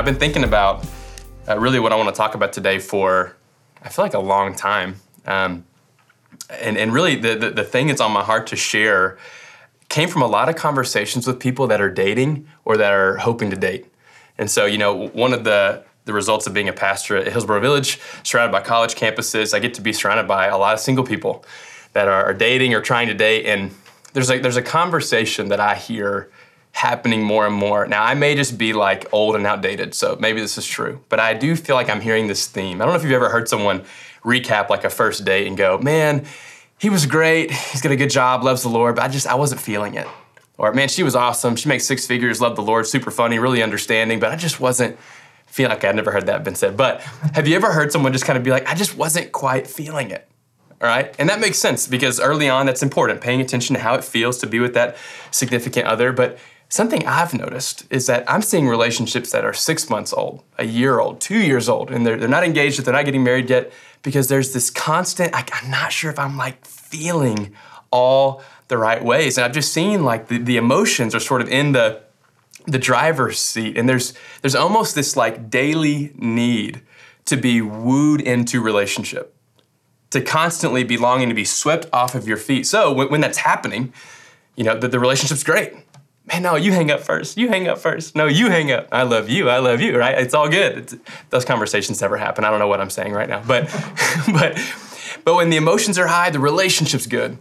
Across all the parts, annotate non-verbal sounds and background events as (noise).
I've been thinking about uh, really what I want to talk about today for, I feel like a long time. Um, and, and really, the, the, the thing that's on my heart to share came from a lot of conversations with people that are dating or that are hoping to date. And so, you know, one of the the results of being a pastor at Hillsboro Village, surrounded by college campuses, I get to be surrounded by a lot of single people that are, are dating or trying to date. And there's a, there's a conversation that I hear happening more and more. Now, I may just be like old and outdated, so maybe this is true, but I do feel like I'm hearing this theme. I don't know if you've ever heard someone recap like a first date and go, man, he was great, he's got a good job, loves the Lord, but I just, I wasn't feeling it. Or, man, she was awesome, she makes six figures, loved the Lord, super funny, really understanding, but I just wasn't feeling like I'd never heard that been said. But have you ever heard someone just kind of be like, I just wasn't quite feeling it? All right. And that makes sense because early on, that's important, paying attention to how it feels to be with that significant other. But something I've noticed is that I'm seeing relationships that are six months old, a year old, two years old, and they're, they're not engaged, they're not getting married yet because there's this constant, like, I'm not sure if I'm like feeling all the right ways. And I've just seen like the, the emotions are sort of in the, the driver's seat and there's there's almost this like daily need to be wooed into relationship to constantly be longing to be swept off of your feet so when, when that's happening you know the, the relationship's great man no you hang up first. You hang up first. No you hang up. I love you. I love you right? It's all good. It's, those conversations never happen. I don't know what i'm saying right now. But (laughs) but but when the emotions are high the relationship's good.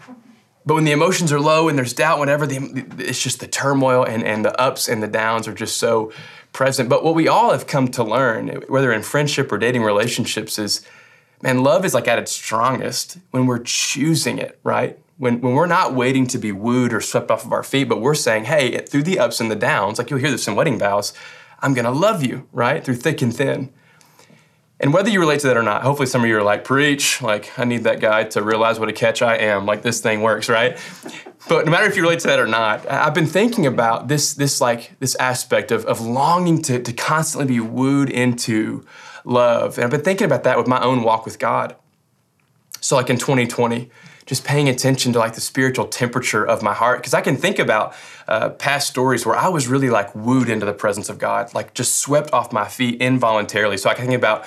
But when the emotions are low and there's doubt, whatever, the, it's just the turmoil and, and the ups and the downs are just so present. But what we all have come to learn, whether in friendship or dating relationships, is man, love is like at its strongest when we're choosing it, right? When, when we're not waiting to be wooed or swept off of our feet, but we're saying, hey, through the ups and the downs, like you'll hear this in wedding vows, I'm gonna love you, right? Through thick and thin. And whether you relate to that or not, hopefully some of you are like, preach, like, I need that guy to realize what a catch I am, like this thing works, right? But no matter if you relate to that or not, I've been thinking about this, this like, this aspect of, of longing to, to constantly be wooed into love. And I've been thinking about that with my own walk with God. So like in 2020, just paying attention to like the spiritual temperature of my heart because i can think about uh, past stories where i was really like wooed into the presence of god like just swept off my feet involuntarily so i can think about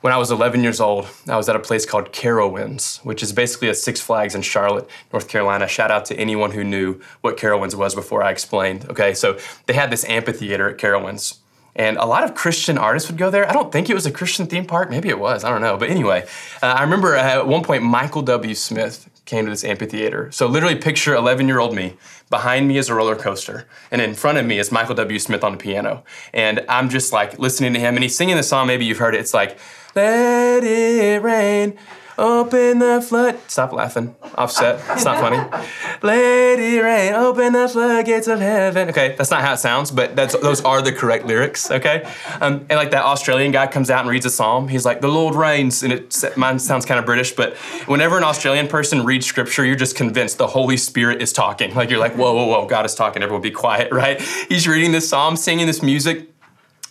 when I was 11 years old, I was at a place called Carowinds, which is basically a Six Flags in Charlotte, North Carolina. Shout out to anyone who knew what Carowinds was before I explained. Okay, so they had this amphitheater at Carowinds. And a lot of Christian artists would go there. I don't think it was a Christian theme park. Maybe it was. I don't know. But anyway, uh, I remember at one point Michael W. Smith came to this amphitheater. So literally picture 11 year old me. Behind me is a roller coaster. And in front of me is Michael W. Smith on the piano. And I'm just like listening to him. And he's singing the song. Maybe you've heard it. It's like, let it rain. Open the flood. Stop laughing. Offset. It's not funny. (laughs) Lady rain. Open the floodgates of heaven. Okay, that's not how it sounds, but that's those are the correct lyrics. Okay, um, and like that Australian guy comes out and reads a psalm. He's like, "The Lord reigns," and it mine sounds kind of British, but whenever an Australian person reads scripture, you're just convinced the Holy Spirit is talking. Like you're like, "Whoa, whoa, whoa! God is talking. Everyone, be quiet!" (laughs) Right? He's reading this psalm, singing this music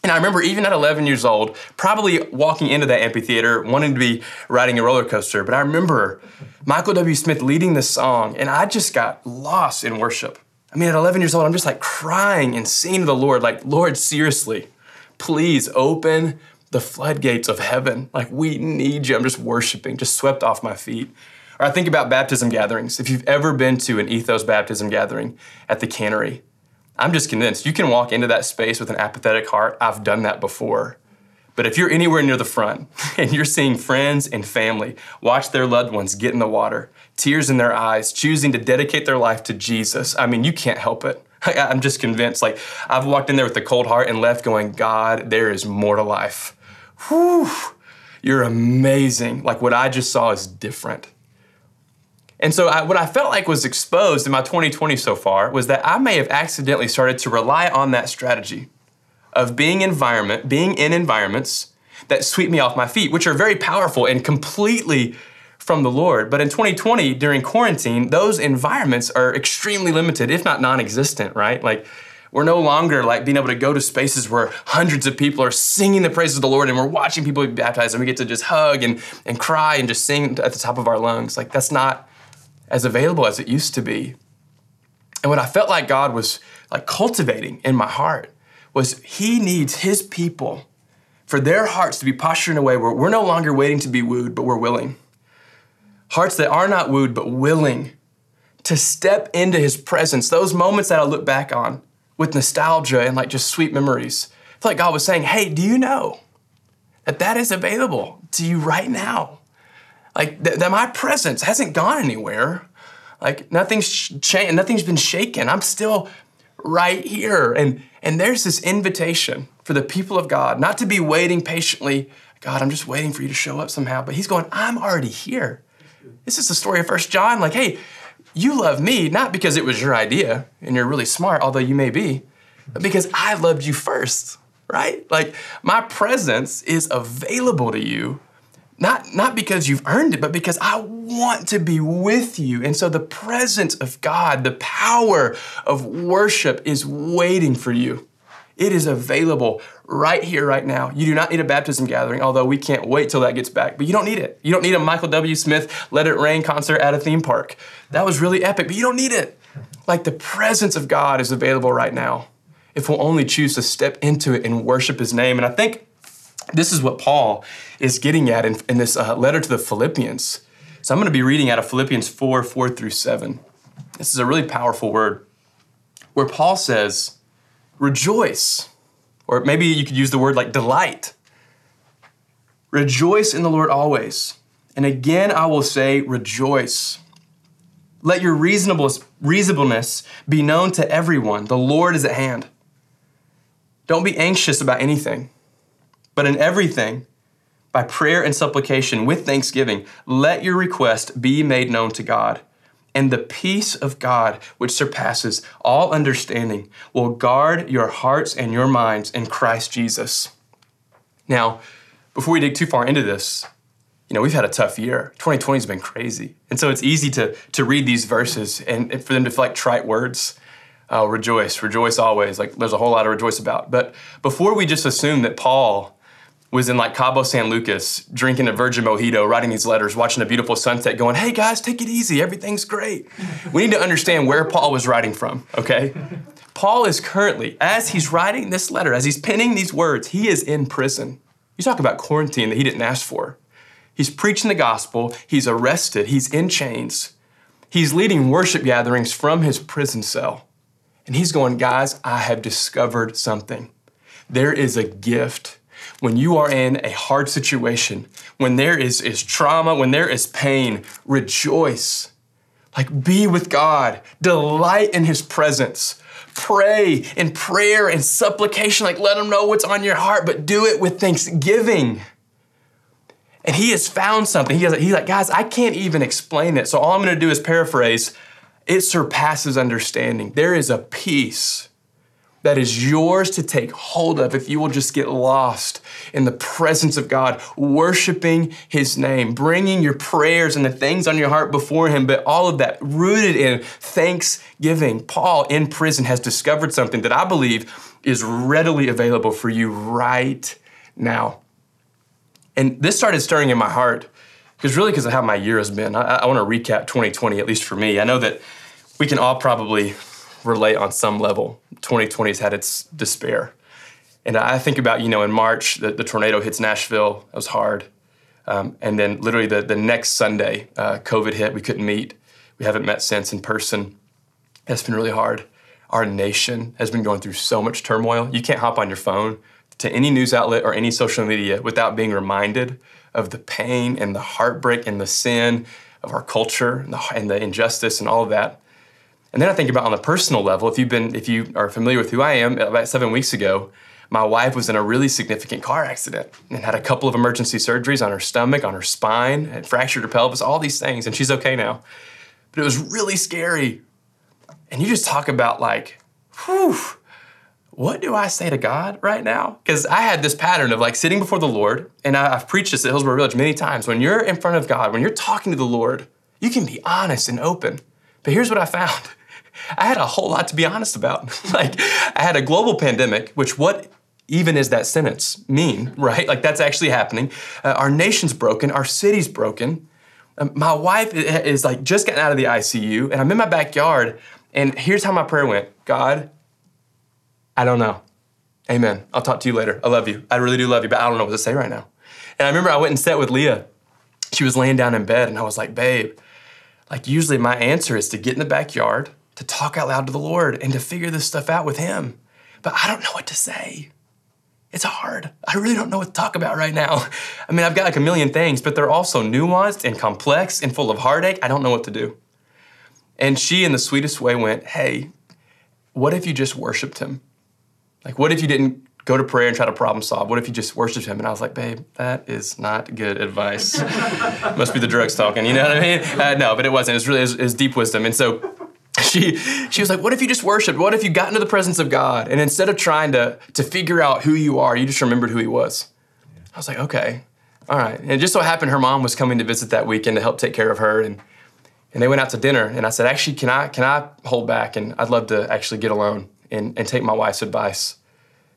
and I remember even at 11 years old, probably walking into that amphitheater, wanting to be riding a roller coaster. But I remember Michael W. Smith leading this song, and I just got lost in worship. I mean, at 11 years old, I'm just like crying and singing to the Lord, like, Lord, seriously, please open the floodgates of heaven. Like, we need you. I'm just worshiping, just swept off my feet. Or I think about baptism gatherings. If you've ever been to an ethos baptism gathering at the cannery, I'm just convinced you can walk into that space with an apathetic heart. I've done that before. But if you're anywhere near the front (laughs) and you're seeing friends and family watch their loved ones get in the water, tears in their eyes, choosing to dedicate their life to Jesus, I mean, you can't help it. (laughs) I'm just convinced. Like, I've walked in there with a cold heart and left going, God, there is more to life. Whew, you're amazing. Like, what I just saw is different. And so, I, what I felt like was exposed in my 2020 so far was that I may have accidentally started to rely on that strategy of being environment, being in environments that sweep me off my feet, which are very powerful and completely from the Lord. But in 2020, during quarantine, those environments are extremely limited, if not non-existent, right? Like we're no longer like being able to go to spaces where hundreds of people are singing the praises of the Lord and we're watching people be baptized and we get to just hug and, and cry and just sing at the top of our lungs. Like that's not as available as it used to be. And what I felt like God was like cultivating in my heart was he needs his people for their hearts to be postured in a way where we're no longer waiting to be wooed, but we're willing. Hearts that are not wooed, but willing to step into his presence. Those moments that I look back on with nostalgia and like just sweet memories. I feel like God was saying, hey, do you know that that is available to you right now? Like th- that my presence hasn't gone anywhere. Like nothing's changed, nothing's been shaken. I'm still right here. And and there's this invitation for the people of God not to be waiting patiently. God, I'm just waiting for you to show up somehow. But he's going, I'm already here. This is the story of First John. Like, hey, you love me not because it was your idea and you're really smart, although you may be, but because I loved you first, right? Like my presence is available to you not, not because you've earned it, but because I want to be with you. And so the presence of God, the power of worship is waiting for you. It is available right here, right now. You do not need a baptism gathering, although we can't wait till that gets back. But you don't need it. You don't need a Michael W. Smith Let It Rain concert at a theme park. That was really epic, but you don't need it. Like the presence of God is available right now if we'll only choose to step into it and worship His name. And I think this is what Paul is getting at in, in this uh, letter to the Philippians. So I'm going to be reading out of Philippians 4 4 through 7. This is a really powerful word where Paul says, Rejoice, or maybe you could use the word like delight. Rejoice in the Lord always. And again, I will say, rejoice. Let your reasonableness be known to everyone. The Lord is at hand. Don't be anxious about anything but in everything, by prayer and supplication with thanksgiving, let your request be made known to God. And the peace of God, which surpasses all understanding, will guard your hearts and your minds in Christ Jesus. Now, before we dig too far into this, you know, we've had a tough year. 2020 has been crazy. And so it's easy to, to read these verses and, and for them to feel like trite words. Uh, rejoice, rejoice always. Like there's a whole lot to rejoice about. But before we just assume that Paul was in like Cabo San Lucas, drinking a virgin mojito, writing these letters, watching a beautiful sunset, going, hey guys, take it easy, everything's great. we need to understand where Paul was writing from, okay? Paul is currently, as he's writing this letter, as he's penning these words, he is in prison. You talk about quarantine that he didn't ask for. He's preaching the gospel, he's arrested, he's in chains, he's leading worship gatherings from his prison cell. And he's going, guys, I have discovered something. There is a gift when you are in a hard situation, when there is, is trauma, when there is pain, rejoice. Like be with God, delight in His presence. Pray in prayer and supplication, like let Him know what's on your heart, but do it with thanksgiving. And he has found something. He has, he's like, guys, I can't even explain it. So all I'm going to do is paraphrase it surpasses understanding. There is a peace that is yours to take hold of if you will just get lost in the presence of God, worshiping His name, bringing your prayers and the things on your heart before Him, but all of that rooted in thanksgiving. Paul in prison has discovered something that I believe is readily available for you right now. And this started stirring in my heart because really because of how my year has been. I, I want to recap 2020, at least for me. I know that we can all probably relate on some level. 2020 has had its despair. And I think about, you know, in March, the, the tornado hits Nashville. It was hard. Um, and then literally the, the next Sunday, uh, COVID hit. We couldn't meet. We haven't met since in person. It's been really hard. Our nation has been going through so much turmoil. You can't hop on your phone to any news outlet or any social media without being reminded of the pain and the heartbreak and the sin of our culture and the, and the injustice and all of that. And then I think about on the personal level, if you've been, if you are familiar with who I am, about seven weeks ago, my wife was in a really significant car accident and had a couple of emergency surgeries on her stomach, on her spine, and fractured her pelvis, all these things, and she's okay now. But it was really scary. And you just talk about like, whew, what do I say to God right now? Because I had this pattern of like sitting before the Lord, and I, have preached this at Hillsboro Village many times. When you're in front of God, when you're talking to the Lord, you can be honest and open. But here's what I found I had a whole lot to be honest about. (laughs) like, I had a global pandemic, which what even is that sentence mean, (laughs) right? Like, that's actually happening. Uh, our nation's broken, our city's broken. Um, my wife is like just getting out of the ICU, and I'm in my backyard, and here's how my prayer went God, I don't know. Amen. I'll talk to you later. I love you. I really do love you, but I don't know what to say right now. And I remember I went and sat with Leah. She was laying down in bed, and I was like, babe, like usually my answer is to get in the backyard, to talk out loud to the Lord, and to figure this stuff out with Him. But I don't know what to say. It's hard. I really don't know what to talk about right now. (laughs) I mean, I've got like a million things, but they're also nuanced and complex and full of heartache. I don't know what to do. And she, in the sweetest way, went, Hey, what if you just worshiped him? Like, what if you didn't go to prayer and try to problem solve? What if you just worshiped him? And I was like, babe, that is not good advice. (laughs) Must be the drugs talking, you know what I mean? Uh, no, but it wasn't. It was really it was, it was deep wisdom. And so (laughs) she she was like, "What if you just worshiped? What if you got into the presence of God and instead of trying to to figure out who you are, you just remembered who He was?" I was like, "Okay, all right." And it just so happened her mom was coming to visit that weekend to help take care of her, and and they went out to dinner. And I said, "Actually, can I can I hold back? And I'd love to actually get alone and and take my wife's advice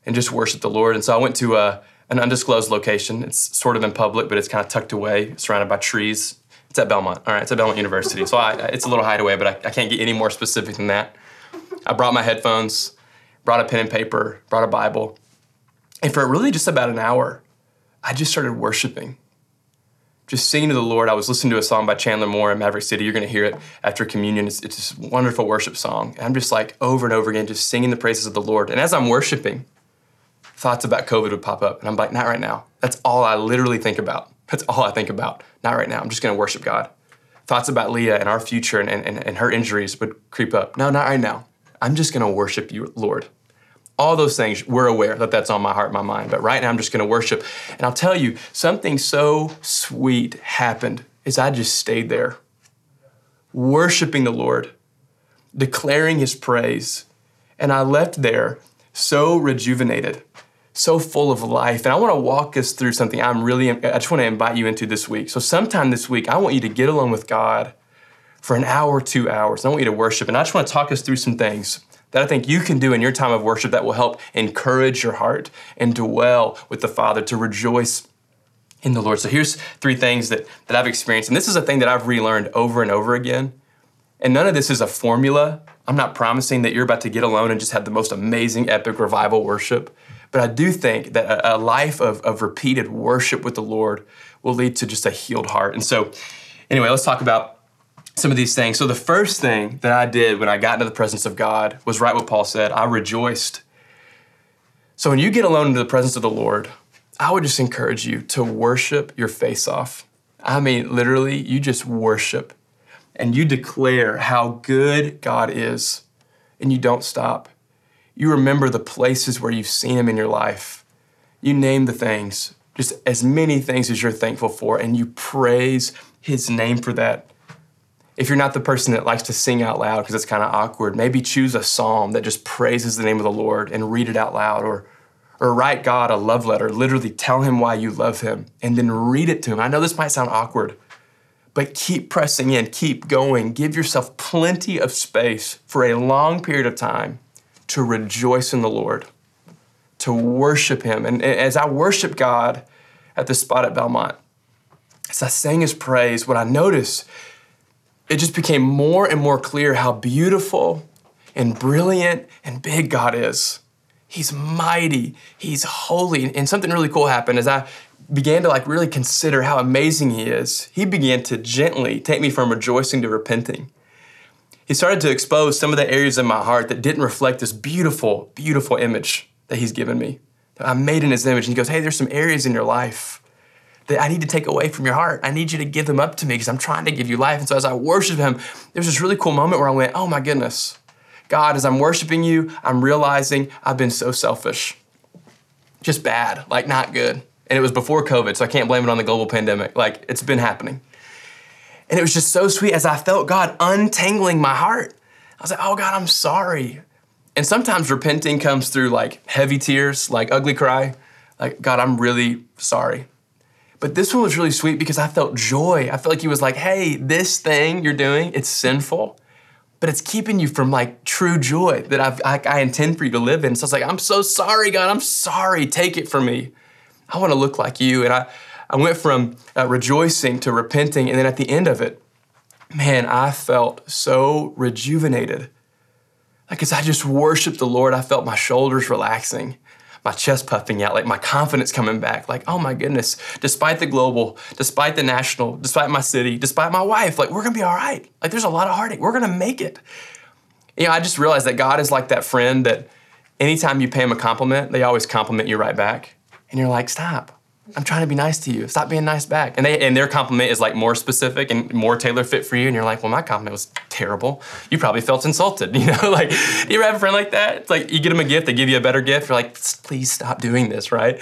and just worship the Lord." And so I went to a, an undisclosed location. It's sort of in public, but it's kind of tucked away, surrounded by trees it's at Belmont. All right, it's at Belmont University. So I, it's a little hideaway, but I, I can't get any more specific than that. I brought my headphones, brought a pen and paper, brought a Bible. And for really just about an hour, I just started worshiping. Just singing to the Lord. I was listening to a song by Chandler Moore in Maverick City. You're going to hear it after communion. It's, it's this wonderful worship song. And I'm just like over and over again, just singing the praises of the Lord. And as I'm worshiping, thoughts about COVID would pop up. And I'm like, not right now. That's all I literally think about. That's all I think about. Not right now. I'm just going to worship God. Thoughts about Leah and our future and, and, and her injuries would creep up. No, not right now. I'm just going to worship you, Lord. All those things, we're aware that that's on my heart, my mind. But right now, I'm just going to worship. And I'll tell you, something so sweet happened is I just stayed there, worshiping the Lord, declaring his praise. And I left there so rejuvenated so full of life. And I want to walk us through something I'm really, I just want to invite you into this week. So, sometime this week, I want you to get alone with God for an hour, two hours. I want you to worship. And I just want to talk us through some things that I think you can do in your time of worship that will help encourage your heart and dwell with the Father to rejoice in the Lord. So, here's three things that, that I've experienced. And this is a thing that I've relearned over and over again. And none of this is a formula. I'm not promising that you're about to get alone and just have the most amazing, epic revival worship. But I do think that a, a life of, of repeated worship with the Lord will lead to just a healed heart. And so, anyway, let's talk about some of these things. So, the first thing that I did when I got into the presence of God was right what Paul said I rejoiced. So, when you get alone into the presence of the Lord, I would just encourage you to worship your face off. I mean, literally, you just worship and you declare how good God is, and you don't stop. You remember the places where you've seen Him in your life. You name the things, just as many things as you're thankful for, and you praise His name for that. If you're not the person that likes to sing out loud because it's kind of awkward, maybe choose a psalm that just praises the name of the Lord and read it out loud, or, or write God a love letter. Literally tell Him why you love Him and then read it to Him. I know this might sound awkward, but keep pressing in, keep going. Give yourself plenty of space for a long period of time to rejoice in the Lord, to worship Him. And as I worship God at the spot at Belmont, as I sang His praise, what I noticed, it just became more and more clear how beautiful and brilliant and big God is. He's mighty, He's holy. And something really cool happened as I began to like really consider how amazing He is. He began to gently take me from rejoicing to repenting he started to expose some of the areas in my heart that didn't reflect this beautiful, beautiful image that he's given me. I'm made in his image. And he goes, Hey, there's some areas in your life that I need to take away from your heart. I need you to give them up to me because I'm trying to give you life. And so as I worship him, there's this really cool moment where I went, Oh my goodness, God, as I'm worshiping you, I'm realizing I've been so selfish. Just bad, like not good. And it was before COVID, so I can't blame it on the global pandemic. Like it's been happening. And it was just so sweet as I felt God untangling my heart. I was like, oh God, I'm sorry. And sometimes repenting comes through like heavy tears, like ugly cry. Like, God, I'm really sorry. But this one was really sweet because I felt joy. I felt like He was like, hey, this thing you're doing, it's sinful, but it's keeping you from like true joy that I've, I, I intend for you to live in. So I was like, I'm so sorry, God. I'm sorry. Take it from me. I want to look like you. And I, I went from uh, rejoicing to repenting, and then at the end of it, man, I felt so rejuvenated. Like as I just worshiped the Lord, I felt my shoulders relaxing, my chest puffing out, like my confidence coming back. Like, oh my goodness, despite the global, despite the national, despite my city, despite my wife, like we're gonna be all right. Like there's a lot of heartache. We're gonna make it. You know, I just realized that God is like that friend that anytime you pay him a compliment, they always compliment you right back. And you're like, stop. I'm trying to be nice to you. Stop being nice back. And they and their compliment is like more specific and more tailor fit for you. And you're like, well, my compliment was terrible. You probably felt insulted. (laughs) You know, like you ever have a friend like that? It's like you get them a gift, they give you a better gift. You're like, please stop doing this, right?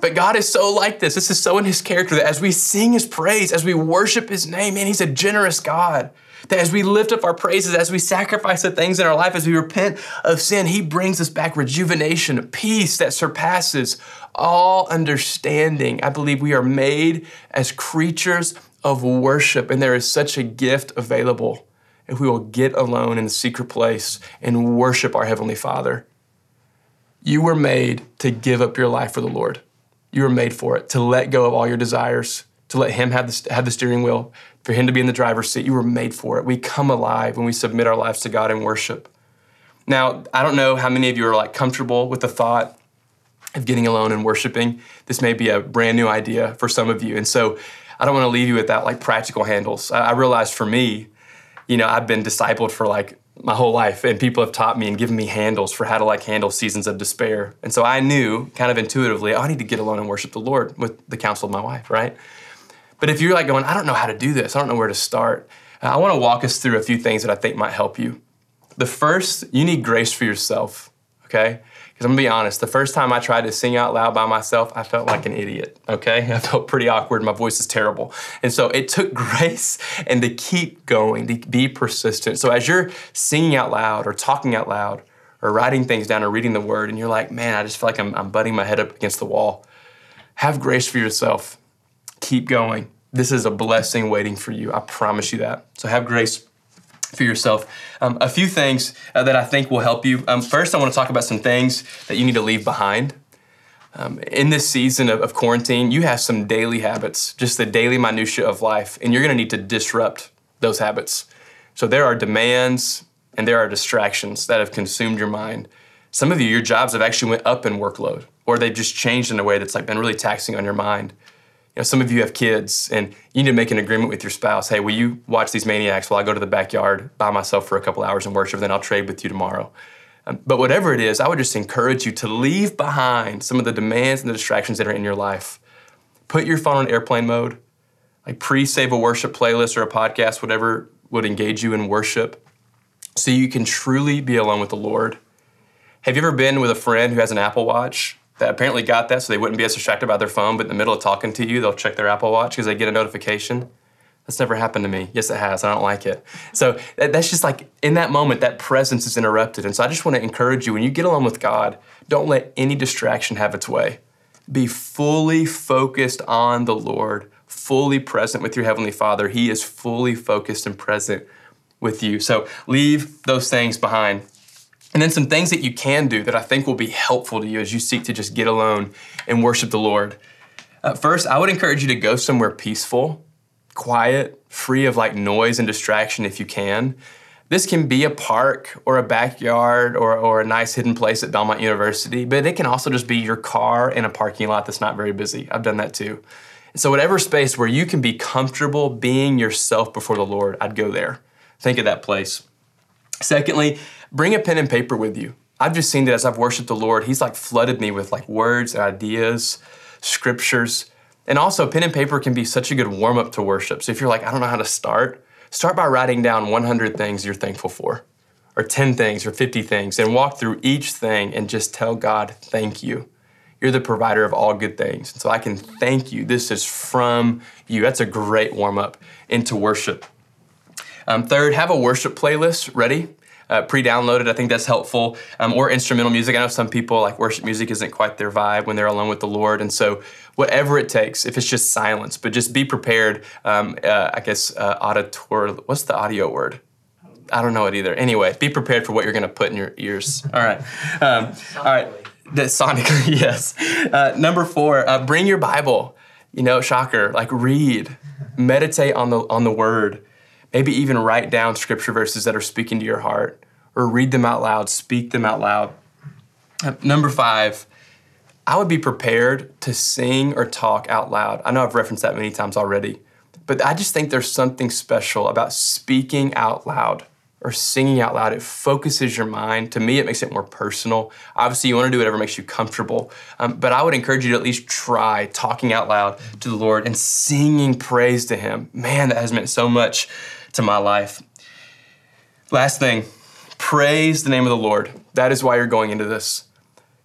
But God is so like this. This is so in His character that as we sing His praise, as we worship His name, man, He's a generous God. That as we lift up our praises, as we sacrifice the things in our life, as we repent of sin, He brings us back rejuvenation, peace that surpasses all understanding. I believe we are made as creatures of worship, and there is such a gift available if we will get alone in the secret place and worship our Heavenly Father. You were made to give up your life for the Lord. You were made for it, to let go of all your desires, to let Him have the, have the steering wheel, for Him to be in the driver's seat. You were made for it. We come alive when we submit our lives to God in worship. Now, I don't know how many of you are like comfortable with the thought of getting alone and worshiping. This may be a brand new idea for some of you. And so I don't want to leave you without like practical handles. I, I realized for me, you know, I've been discipled for like my whole life and people have taught me and given me handles for how to like handle seasons of despair. And so I knew kind of intuitively, oh, I need to get alone and worship the Lord with the counsel of my wife, right? But if you're like going, I don't know how to do this, I don't know where to start, uh, I want to walk us through a few things that I think might help you. The first, you need grace for yourself, okay? Because I'm gonna be honest, the first time I tried to sing out loud by myself, I felt like an idiot, okay? (laughs) I felt pretty awkward, my voice is terrible. And so it took (laughs) grace and to keep going, to be persistent. So as you're singing out loud or talking out loud or writing things down or reading the word, and you're like, man, I just feel like I'm, I'm butting my head up against the wall, have grace for yourself. Keep going. This is a blessing waiting for you. I promise you that. So have grace for yourself. Um, a few things uh, that I think will help you. Um, first, I want to talk about some things that you need to leave behind. Um, in this season of, of, quarantine, you have some daily habits, just the daily minutia of life, and you're going to need to disrupt those habits. So there are demands and there are distractions that have consumed your mind. Some of you, your jobs have actually went up in workload, or they've just changed in a way that's like been really taxing on your mind. You know, some of you have kids and you need to make an agreement with your spouse. Hey, will you watch these maniacs while I go to the backyard by myself for a couple hours and worship, then I'll trade with you tomorrow. Um, but whatever it is, I would just encourage you to leave behind some of the demands and the distractions that are in your life. Put your phone on airplane mode, like pre-save a worship playlist or a podcast, whatever would engage you in worship, so you can truly be alone with the Lord. Have you ever been with a friend who has an Apple Watch that apparently got that so they wouldn't be as distracted by their phone, but in the middle of talking to you, they'll check their Apple Watch because they get a notification. That's never happened to me. Yes, it has. I don't like it. So that's just like in that moment, that presence is interrupted. And so I just want to encourage you when you get alone with God, don't let any distraction have its way. Be fully focused on the Lord, fully present with your Heavenly Father. He is fully focused and present with you. So leave those things behind. And then some things that you can do that I think will be helpful to you as you seek to just get alone and worship the Lord. Uh, first, I would encourage you to go somewhere peaceful, quiet, free of like noise and distraction if you can. This can be a park or a backyard or, or a nice hidden place at Belmont University, but it can also just be your car in a parking lot that's not very busy. I've done that too. So, whatever space where you can be comfortable being yourself before the Lord, I'd go there. Think of that place. Secondly, bring a pen and paper with you. I've just seen that as I've worshiped the Lord, He's like flooded me with like words and ideas, scriptures. And also, pen and paper can be such a good warm up to worship. So if you're like, I don't know how to start, start by writing down 100 things you're thankful for, or 10 things, or 50 things, and walk through each thing and just tell God, thank you. You're the provider of all good things. And so I can thank you. This is from you. That's a great warm up into worship. Um, third, have a worship playlist ready uh, pre-downloaded. I think that's helpful. Um, or instrumental music. I know some people like worship music isn't quite their vibe when they're alone with the Lord, and so whatever it takes, if it's just silence, but just be prepared. Um, uh, I guess uh, auditor. What's the audio word? I don't know it either. Anyway, be prepared for what you're going to put in your ears. (laughs) All right. Um, all right. The sonically, (laughs) yes. Uh, number four, uh, bring your Bible. You know, shocker. Like read, meditate on the on the Word. Maybe even write down scripture verses that are speaking to your heart or read them out loud, speak them out loud. Number five, I would be prepared to sing or talk out loud. I know I've referenced that many times already, but I just think there's something special about speaking out loud or singing out loud. It focuses your mind. To me, it makes it more personal. Obviously, you want to do whatever makes you comfortable, um, but I would encourage you to at least try talking out loud to the Lord and singing praise to Him. Man, that has meant so much to my life. Last thing, praise the name of the Lord. That is why you're going into this.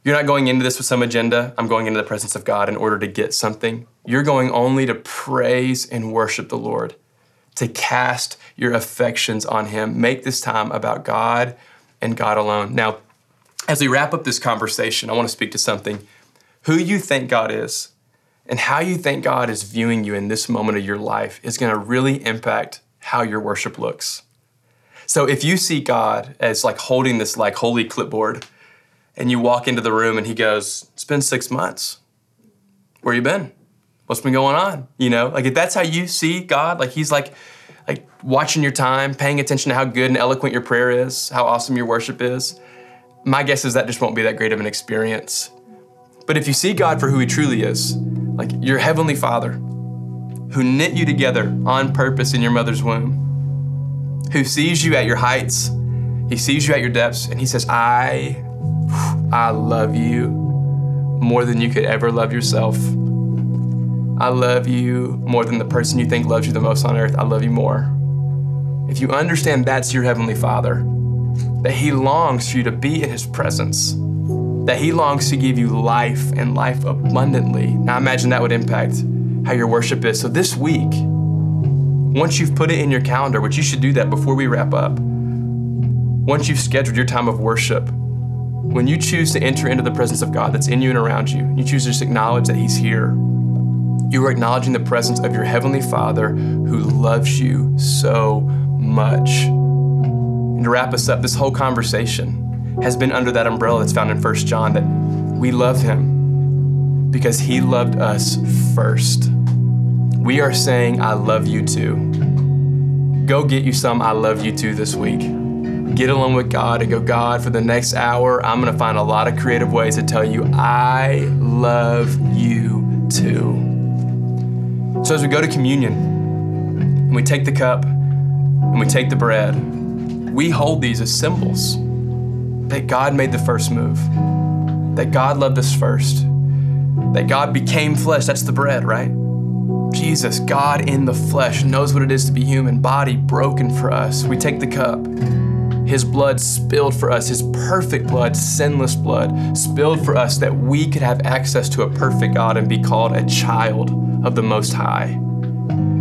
You're not going into this with some agenda. I'm going into the presence of God in order to get something. You're going only to praise and worship the Lord, to cast your affections on Him. Make this time about God and God alone. Now, as we wrap up this conversation, I want to speak to something. Who you think God is and how you think God is viewing you in this moment of your life is going to really impact how your worship looks. So if you see God as like holding this like holy clipboard and you walk into the room and he goes, It's been six months. Where you been? What's been going on? You know, like if that's how you see God, like he's like like watching your time, paying attention to how good and eloquent your prayer is, how awesome your worship is. My guess is that just won't be that great of an experience. But if you see God for who he truly is, like your heavenly Father, who knit you together on purpose in your mother's womb, who sees you at your heights, he sees you at your depths, and he says, I, I love you more than you could ever love yourself. I love you more than the person you think loves you the most on earth. I love you more. If you understand that's your Heavenly Father, that He longs for you to be in His presence, that He longs to give you life and life abundantly. Now, imagine that would impact how your worship is. So, this week, once you've put it in your calendar, which you should do that before we wrap up, once you've scheduled your time of worship, when you choose to enter into the presence of God that's in you and around you, you choose to just acknowledge that He's here you are acknowledging the presence of your Heavenly Father who loves you so much. And to wrap us up, this whole conversation has been under that umbrella that's found in 1 John that we love Him because He loved us first. We are saying, I love you too. Go get you some I love you too this week. Get alone with God and go, God, for the next hour, I'm to find a lot of creative ways to tell you, I love you too. So as we go to communion, and we take the cup, and we take the bread, we hold these as symbols that God made the first move, that God loved us first, that God became flesh. That's the bread, right? Jesus, God in the flesh, knows what it is to be human, body broken for us. We take the cup. His blood spilled for us, His perfect blood, sinless blood, spilled for us that we could have access to a perfect God and be called a child of the Most High.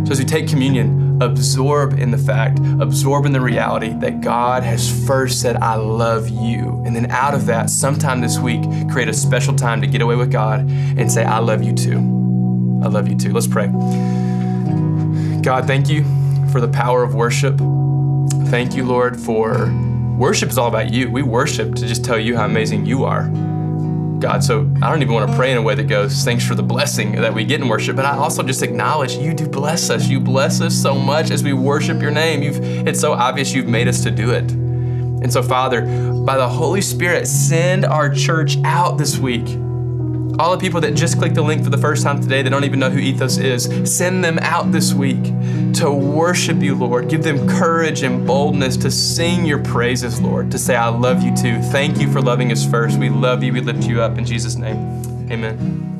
So as we take communion, absorb in the fact, absorb in the reality that God has first said, I love you. And then out of that, sometime this week, create a special time to get away with God and say, I love you too. I love you too. Let's pray. God, thank you for the power of worship. Thank you, Lord, for worship is all about you. We worship to just tell you how amazing you are. God. So I don't even want to pray in a way that goes, thanks for the blessing that we get in worship. But I also just acknowledge you do bless us. You bless us so much as we worship your name. You've, it's so obvious you've made us to do it. And so, Father, by the Holy Spirit, send our church out this week all the people that just clicked the link for the first time today, they don't even know who Ethos is, send them out this week to worship you, Lord. Give them courage and boldness to sing your praises, Lord, to say, I love you too. Thank you for loving us first. We love you. We lift you up in Jesus' name. Amen.